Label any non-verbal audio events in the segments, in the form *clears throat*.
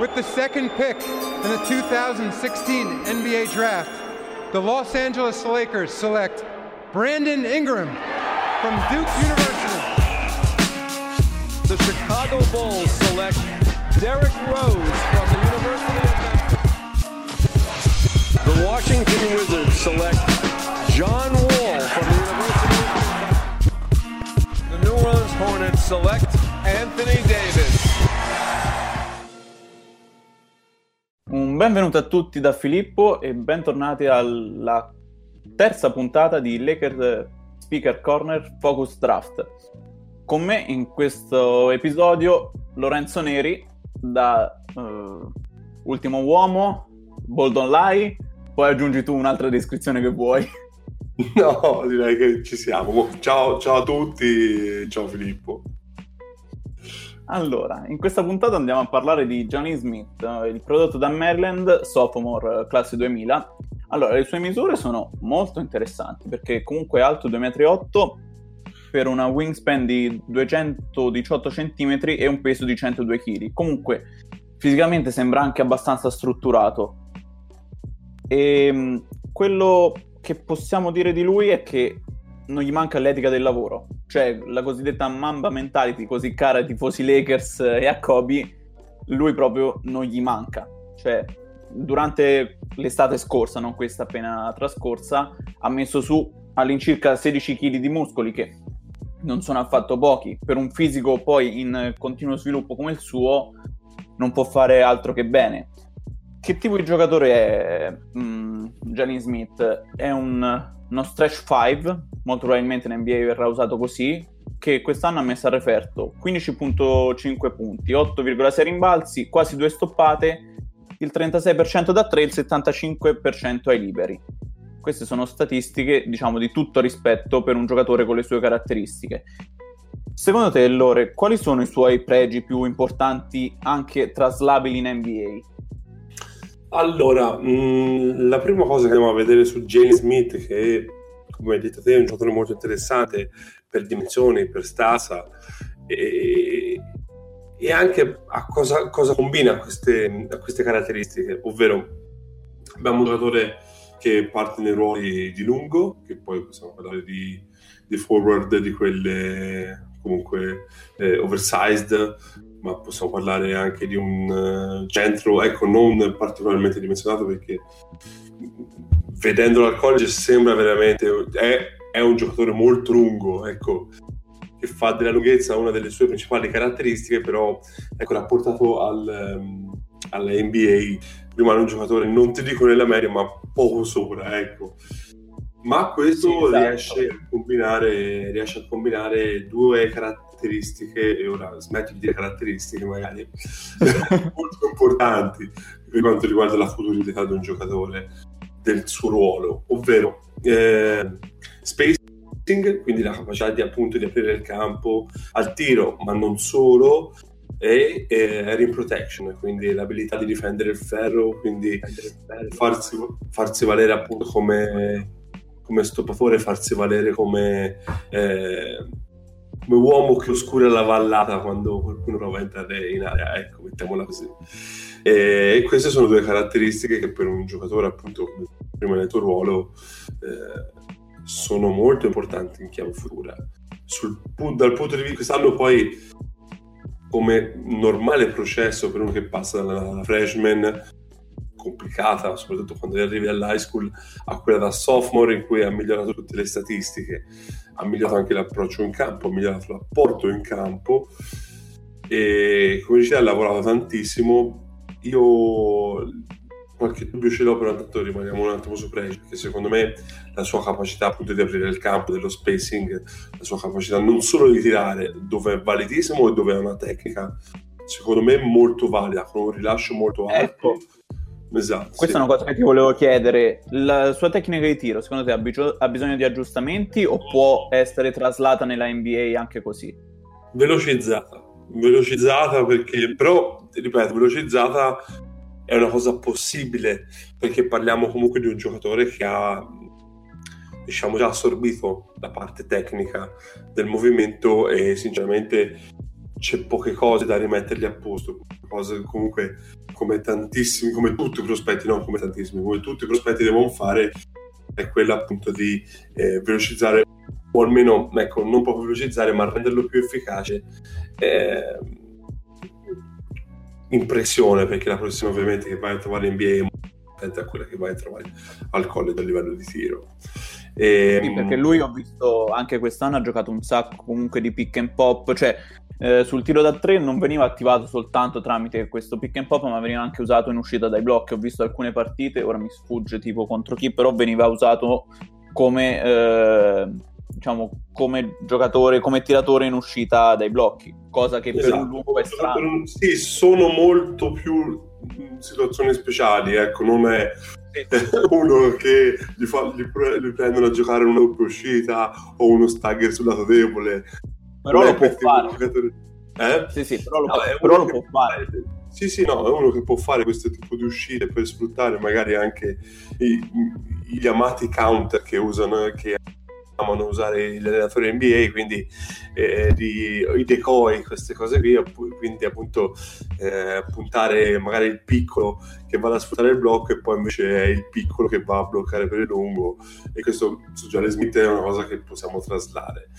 With the second pick in the 2016 NBA Draft, the Los Angeles Lakers select Brandon Ingram from Duke University. The Chicago Bulls select Derrick Rose from the University of Memphis. The Washington Wizards select John Wall from the University of. The New Orleans Hornets select Anthony Davis. Un benvenuto a tutti da Filippo e bentornati alla terza puntata di Lakers Speaker Corner Focus Draft. Con me in questo episodio Lorenzo Neri da uh, Ultimo Uomo, Bold Online, poi aggiungi tu un'altra descrizione che vuoi. *laughs* No, direi che ci siamo. Ciao, ciao a tutti, ciao Filippo. Allora, in questa puntata andiamo a parlare di Johnny Smith, il prodotto da Maryland, sophomore classe 2000. Allora, le sue misure sono molto interessanti perché comunque è alto 2,8 m per una wingspan di 218 cm e un peso di 102 kg. Comunque, fisicamente sembra anche abbastanza strutturato. E ehm, quello che possiamo dire di lui è che non gli manca l'etica del lavoro, cioè la cosiddetta mamba mentality così cara ai tifosi Lakers e a Kobe, lui proprio non gli manca. Cioè, durante l'estate scorsa, non questa appena trascorsa, ha messo su all'incirca 16 kg di muscoli che non sono affatto pochi. Per un fisico poi in continuo sviluppo come il suo, non può fare altro che bene. Che tipo di giocatore è mm, Smith? È un, uno stretch 5, molto probabilmente in NBA verrà usato così, che quest'anno ha messo a referto 15.5 punti, 8,6 rimbalzi, quasi due stoppate, il 36% da 3 e il 75% ai liberi. Queste sono statistiche, diciamo, di tutto rispetto per un giocatore con le sue caratteristiche. Secondo te, Lore, quali sono i suoi pregi più importanti anche traslabili in NBA? Allora, mh, mm, la prima cosa che andiamo a vedere su Jane Smith, che come hai detto te è un giocatore molto interessante per dimensioni, per stasa e, e anche a cosa, cosa combina queste, a queste, caratteristiche, ovvero abbiamo un giocatore che parte nei ruoli di lungo, che poi possiamo parlare di, di forward, di quelle comunque eh, oversized, ma possiamo parlare anche di un uh, centro, ecco, non particolarmente dimensionato perché vedendolo al college sembra veramente, è, è un giocatore molto lungo, ecco, che fa della lunghezza una delle sue principali caratteristiche, però ecco, l'ha portato al, um, alla NBA, rimane un giocatore, non ti dico nella media, ma poco sopra, ecco. Ma questo sì, esatto. riesce, a combinare, riesce a combinare due caratteristiche, e ora smetti di dire caratteristiche magari, *laughs* molto importanti per quanto riguarda la futurità di un giocatore del suo ruolo, ovvero eh, spacing, quindi la capacità di appunto di aprire il campo al tiro, ma non solo, e eh, rim protection, quindi l'abilità di difendere il ferro, quindi farsi, farsi valere appunto come, come stoppatore, farsi valere come, eh, come uomo che oscura la vallata quando qualcuno prova a entrare in area, ecco, mettiamola così. E queste sono due caratteristiche che per un giocatore, appunto, prima nel tuo ruolo, eh, sono molto importanti in chiave futura. Sul, dal punto di vista, quest'anno poi come normale processo per uno che passa dalla freshman complicata, soprattutto quando arrivi all'high school, a quella da sophomore in cui ha migliorato tutte le statistiche, ha migliorato anche l'approccio in campo, ha migliorato l'apporto in campo e come dicevi ha lavorato tantissimo. Io qualche dubbio ce l'ho, però intanto rimaniamo un attimo su Pregi, perché secondo me la sua capacità appunto di aprire il campo, dello spacing, la sua capacità non solo di tirare, dove è validissimo e dove è una tecnica, secondo me molto valida, con un rilascio molto alto. Ecco. Esatto, Questa sì. è una cosa che ti volevo chiedere. La sua tecnica di tiro, secondo te, ha, bisog- ha bisogno di aggiustamenti o può essere traslata nella NBA anche così? Velocizzata. Velocizzata perché, però, ripeto, velocizzata è una cosa possibile perché parliamo comunque di un giocatore che ha diciamo già assorbito la parte tecnica del movimento e sinceramente c'è poche cose da rimettergli a posto, cose comunque come tantissimi, come tutti i prospetti, non come tantissimi, come tutti i prospetti devono fare, è quella appunto di eh, velocizzare, o almeno, ecco, non proprio velocizzare, ma renderlo più efficace. Eh, impressione, perché la prossima ovviamente che vai a trovare in NBA è a quella che vai a trovare al college a livello di tiro. E, sì, perché lui ho visto anche quest'anno ha giocato un sacco comunque di pick and pop, cioè eh, sul tiro da tre non veniva attivato soltanto tramite questo pick and pop, ma veniva anche usato in uscita dai blocchi. Ho visto alcune partite, ora mi sfugge tipo contro chi, però veniva usato come, eh, diciamo, come giocatore, come tiratore in uscita dai blocchi, cosa che esatto. per un lungo è strano. Sì, sono molto più situazioni speciali, ecco, non è *laughs* uno che gli, fa, gli, gli prendono a giocare una doppia uscita o uno stagger sul lato debole però lo può fare. Eh? Sì, sì, però lo, no, però lo può fare. Sì, sì, no, è uno che può fare questo tipo di uscite per sfruttare magari anche i, gli amati counter che usano, che amano usare gli allenatori NBA, quindi eh, di, i decoy, queste cose qui, quindi appunto eh, puntare magari il piccolo che va a sfruttare il blocco e poi invece è il piccolo che va a bloccare per il lungo e questo su Jalen Smith è una cosa che possiamo traslare.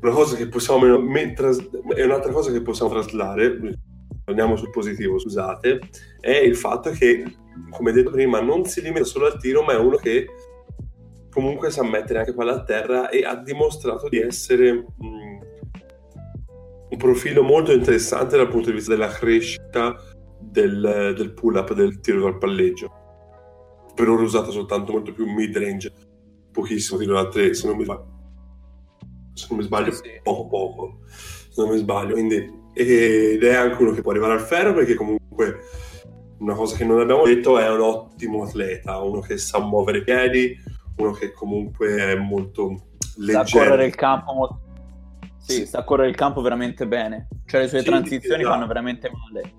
Una cosa che possiamo è un'altra cosa che possiamo traslare andiamo sul positivo scusate è il fatto che come detto prima non si limita solo al tiro ma è uno che comunque sa mettere anche palla a terra e ha dimostrato di essere mh, un profilo molto interessante dal punto di vista della crescita del, del pull up del tiro dal palleggio per ora usato soltanto molto più mid range pochissimo tiro da tre se non mi fa se non mi sbaglio, sì. poco poco, se non mi sbaglio, quindi, ed è anche uno che può arrivare al ferro perché comunque una cosa che non abbiamo detto è un ottimo atleta, uno che sa muovere i piedi, uno che comunque è molto leggero. Sa correre il campo. Sì, sì, sa correre il campo veramente bene, cioè le sue sì, transizioni esatto. fanno veramente male.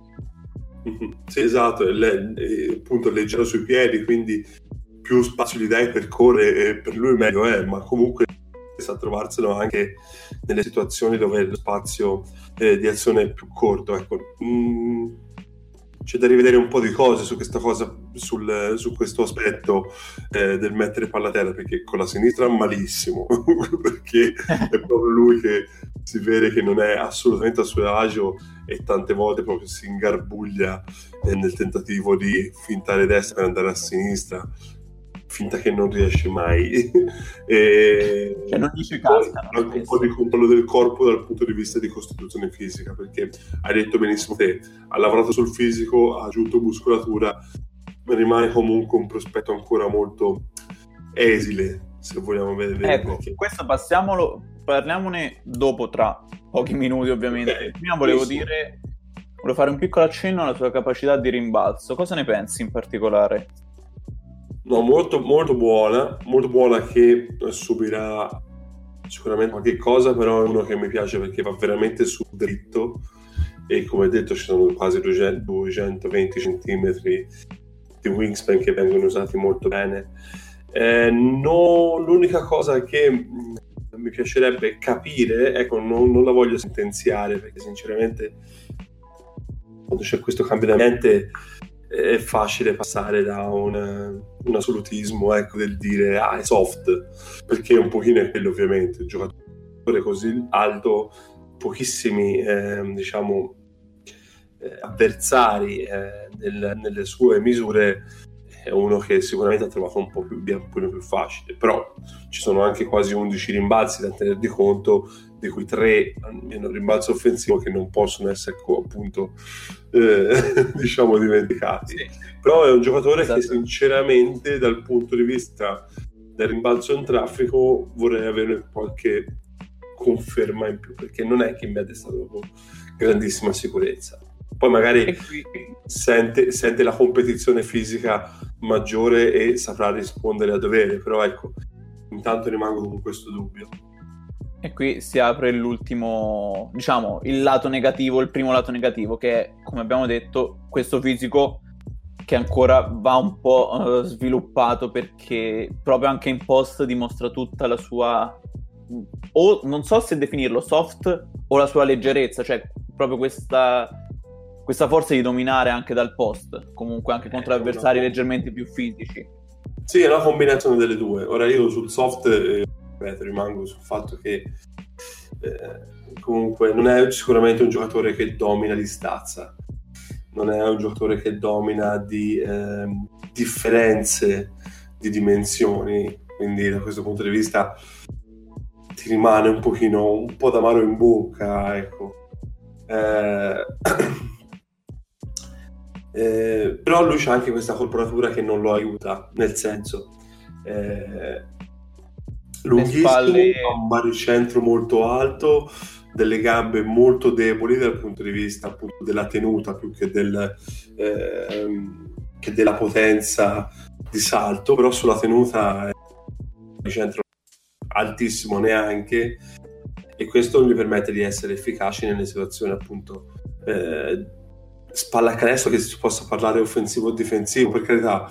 Sì, esatto, è, appunto leggero sui piedi, quindi più spazio gli dai per correre, per lui meglio è, ma comunque a trovarselo anche nelle situazioni dove lo spazio eh, di azione è più corto. Ecco. Mm, c'è da rivedere un po' di cose su questa cosa, sul, su questo aspetto eh, del mettere palla a terra, perché con la sinistra malissimo, *laughs* perché è proprio lui che si vede che non è assolutamente a suo agio e tante volte proprio si ingarbuglia eh, nel tentativo di fintare destra per andare a sinistra finta che non riesce mai. *laughs* e cioè non dice casca. Anche un po' di controllo del corpo dal punto di vista di costituzione fisica, perché hai detto benissimo te, ha lavorato sul fisico, ha aggiunto muscolatura, ma rimane comunque un prospetto ancora molto esile, se vogliamo vedere. Ecco, questo passiamolo, parliamone dopo, tra pochi minuti ovviamente. Okay. Prima volevo sì. dire... Volevo fare un piccolo accenno alla sua capacità di rimbalzo. Cosa ne pensi in particolare? No, molto, molto buona, molto buona che subirà sicuramente qualche cosa, però è uno che mi piace perché va veramente sul dritto e come detto ci sono quasi 200, 220 cm di wingspan che vengono usati molto bene. Eh, no, l'unica cosa che mi piacerebbe capire, ecco, non, non, la voglio sentenziare perché sinceramente quando c'è questo cambio di mente è facile passare da un, un assolutismo ecco, del dire ah è soft perché un pochino è quello ovviamente. Un giocatore così alto pochissimi eh, diciamo eh, avversari eh, nel, nelle sue misure è uno che sicuramente ha trovato un po' più, un po più facile. Però ci sono anche quasi 11 rimbalzi da tenere di conto di cui tre hanno rimbalzo offensivo che non possono essere appunto eh, *laughs* diciamo dimenticati. Sì. Però è un giocatore esatto. che sinceramente dal punto di vista del rimbalzo in traffico vorrei avere qualche conferma in più perché non è che mi ha destato grandissima sicurezza. Poi magari sente, sente la competizione fisica maggiore e saprà rispondere a dovere, però ecco, intanto rimango con questo dubbio. E qui si apre l'ultimo, diciamo, il lato negativo, il primo lato negativo, che è, come abbiamo detto, questo fisico che ancora va un po' uh, sviluppato perché proprio anche in post dimostra tutta la sua o non so se definirlo soft o la sua leggerezza, cioè proprio questa, questa forza di dominare anche dal post, comunque anche contro Eh, avversari no. leggermente più fisici. Sì, è una combinazione delle due. Ora io sul soft eh, ripeto, rimango sul fatto che eh, comunque non è sicuramente un giocatore che domina di stazza, non è un giocatore che domina di ehm, differenze di dimensioni, quindi da questo punto di vista ti rimane un pochino un po' d'amaro in bocca, ecco. Eh, *clears throat* eh, però lui c'ha anche questa corporatura che non lo aiuta, nel senso eh, lunghissimo, spalle- ha un baricentro molto alto, delle gambe molto deboli dal punto di vista appunto della tenuta più che, del, ehm, che della potenza di salto, però sulla tenuta è un baricentro altissimo neanche e questo gli permette di essere efficaci nelle situazioni appunto eh, spalla canestro che si possa parlare offensivo o difensivo per carità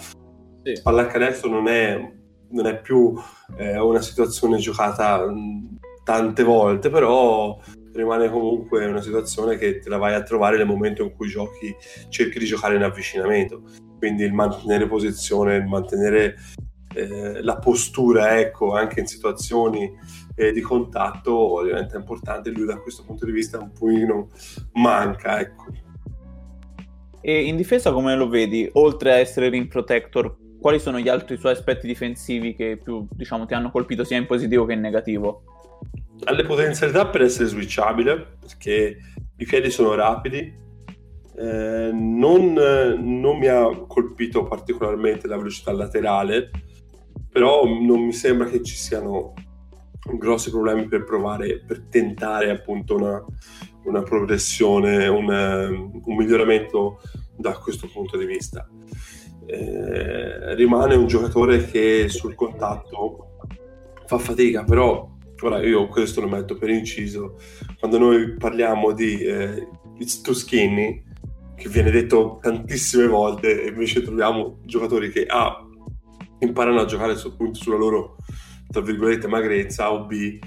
Sì. spalla canestro non è, non è più eh, una situazione giocata mh, tante volte però rimane comunque una situazione che te la vai a trovare nel momento in cui giochi cerchi di giocare in avvicinamento quindi il mantenere posizione il mantenere eh, la postura ecco anche in situazioni eh, di contatto diventa importante lui da questo punto di vista un pochino manca ecco E in difesa come lo vedi? Oltre a essere rim protector, quali sono gli altri suoi aspetti difensivi che più diciamo ti hanno colpito sia in positivo che in negativo? ha le potenzialità per essere switchabile perché i piedi sono rapidi eh, non, non mi ha colpito particolarmente la velocità laterale però non mi sembra che ci siano grossi problemi per provare per tentare appunto una, una progressione un, un miglioramento da questo punto di vista eh, rimane un giocatore che sul contatto fa fatica però ora io questo lo metto per inciso. Quando noi parliamo di eh, it's too skinny che viene detto tantissime volte e invece troviamo giocatori che A imparano a giocare su, appunto sulla loro tra virgolette magrezza o B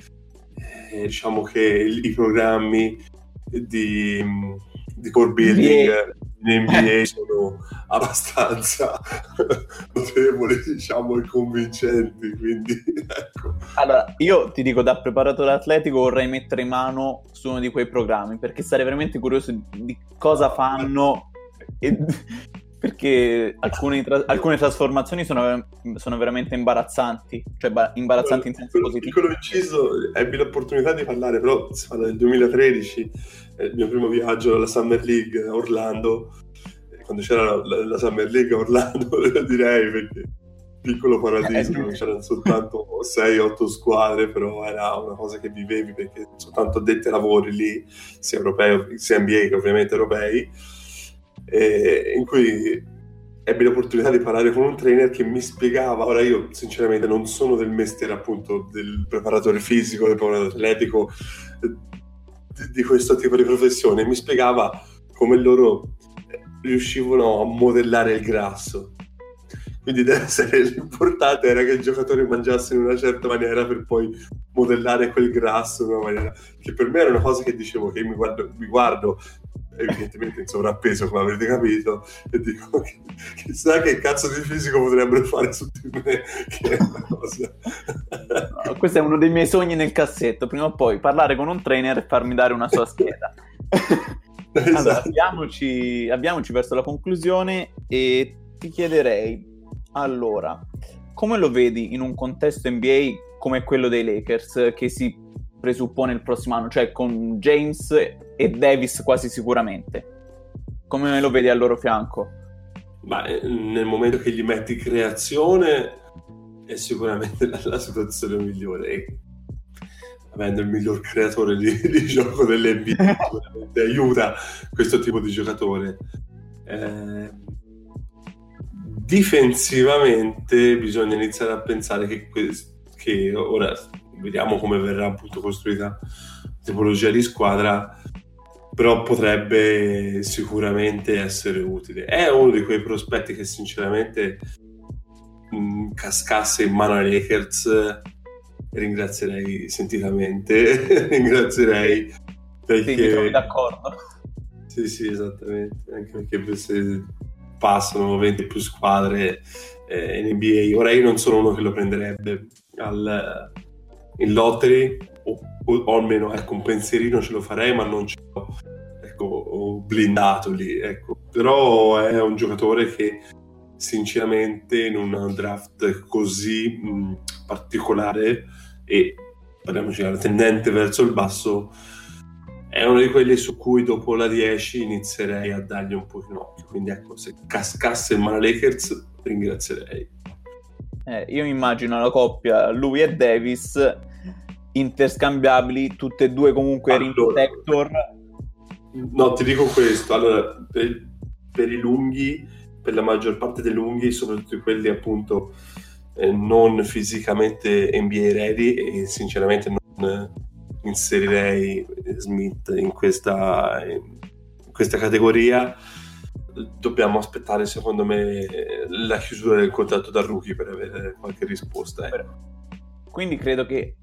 eh, diciamo che i programmi di, di core building in NBA sono abbastanza *laughs* notevoli diciamo e convincenti quindi ecco. Allora, io ti dico da preparatore atletico vorrei mettere mano su uno di quei programmi perché sarei veramente curioso di cosa fanno e- perché alcune, tra- alcune trasformazioni sono, sono veramente imbarazzanti, cioè ba- imbarazzanti in senso Quello- positivo. Piccolo inciso, ebbi l'opportunità di parlare, però si parla del 2013, eh, il mio primo viaggio alla Summer League a Orlando, eh, quando c'era la, la- Summer League a Orlando, *laughs* direi, perché piccolo paradiso, Eh, c'erano soltanto 6-8 squadre, però era una cosa che vivevi perché soltanto addetti ai lavori lì, sia europei, sia NBA che ovviamente europei, e in cui ebbi l'opportunità di parlare con un trainer che mi spiegava, ora io sinceramente non sono del mestiere appunto del preparatore fisico, del preparatore atletico, eh, di, di questo tipo di professione, mi spiegava come loro eh, riuscivano a modellare il grasso. Quindi deve essere l'importante era che i giocatori mangiassero in una certa maniera per poi modellare quel grasso in una maniera che per me era una cosa che dicevo che mi guardo, mi guardo evidentemente in sovrappeso come avrete capito e dico chissà che cazzo di fisico potrebbero fare su di me che è una cosa No, questo è uno dei miei sogni nel cassetto, prima o poi parlare con un trainer e farmi dare una sua scheda. *laughs* Allora, esatto. abbiamoci, abbiamoci verso la conclusione e ti chiederei, allora, come lo vedi in un contesto NBA come quello dei Lakers che si presuppone il prossimo anno, cioè con James e Davis quasi sicuramente? Come lo vedi al loro fianco? Ma eh, nel momento che gli metti creazione è sicuramente la, la situazione migliore. E avendo il miglior creatore di, di gioco dell'NBA *laughs* aiuta questo tipo di giocatore. Eh, difensivamente bisogna iniziare a pensare che, che ora vediamo come verrà appunto costruita la tipologia di squadra però potrebbe sicuramente essere utile. È uno di quei prospetti che sinceramente mh, cascasse in mano ai Lakers ringrazierei sentitamente, *laughs* ringrazierei Perché... Sì, d'accordo. Sì, sì, esattamente. Anche perché se passano 20 più squadre eh, in NBA, ora io non sono uno che lo prenderebbe al, in lottery, o, o, almeno ecco, un pensierino ce lo farei, ma non ce l'ho ecco, blindato lì. Ecco. Però è un giocatore che sinceramente in un draft così mh, particolare e parliamoci la tendente verso il basso è uno di quelli su cui dopo la 10 inizierei a dargli un po' in occhio quindi ecco se cascasse in mano Lakers ringrazierei eh, io immagino la coppia lui e Davis interscambiabili tutte e due comunque allora, protector no ti dico questo. Allora per, per i lunghi per la maggior parte dei lunghi soprattutto quelli appunto eh, non fisicamente NBA ready e sinceramente non inserirei Smith in questa, in questa categoria. Dobbiamo aspettare secondo me la chiusura del contratto da rookie per avere qualche risposta eh. quindi credo che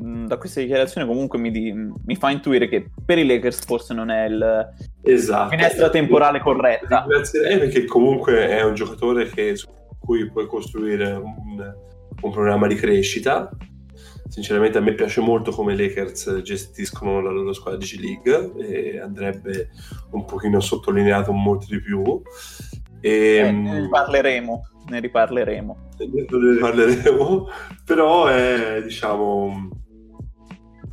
da questa dichiarazione comunque mi, di, mi, fa intuire che per i Lakers forse non è il esatto. finestra temporale corretta ringrazierei perché comunque è un giocatore che su cui puoi costruire un, un programma di crescita. Sinceramente a me piace molto come i Lakers gestiscono la loro squadra di G-League e andrebbe un pochino sottolineato molto di più. E, eh, ne riparleremo, ne riparleremo. Ne riparleremo, però è, diciamo,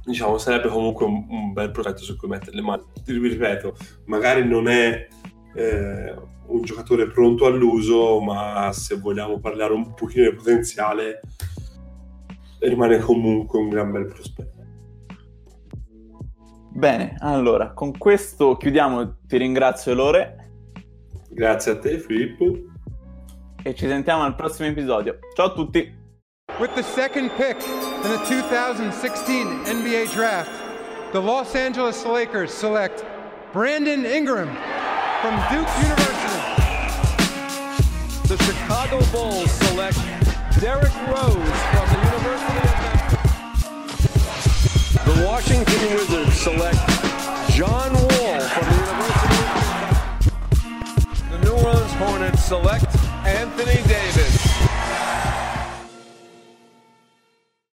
diciamo, sarebbe comunque un, un, bel progetto su cui mettere le mani. Ti ripeto, magari non è eh, un giocatore pronto all'uso, ma se vogliamo parlare un pochino di potenziale, rimane comunque un gran bel prospetto. Bene, allora, con questo chiudiamo, ti ringrazio Lore. Grazie a te Filippo. E ci sentiamo al prossimo episodio. Ciao a tutti! With the second pick in the 2016 NBA Draft, the Los Angeles Lakers select Brandon Ingram from Duke University. The Chicago Bulls select Derrick Rose from the University of. The Washington Wizards select John Wall from the University of. The New Orleans Hornets select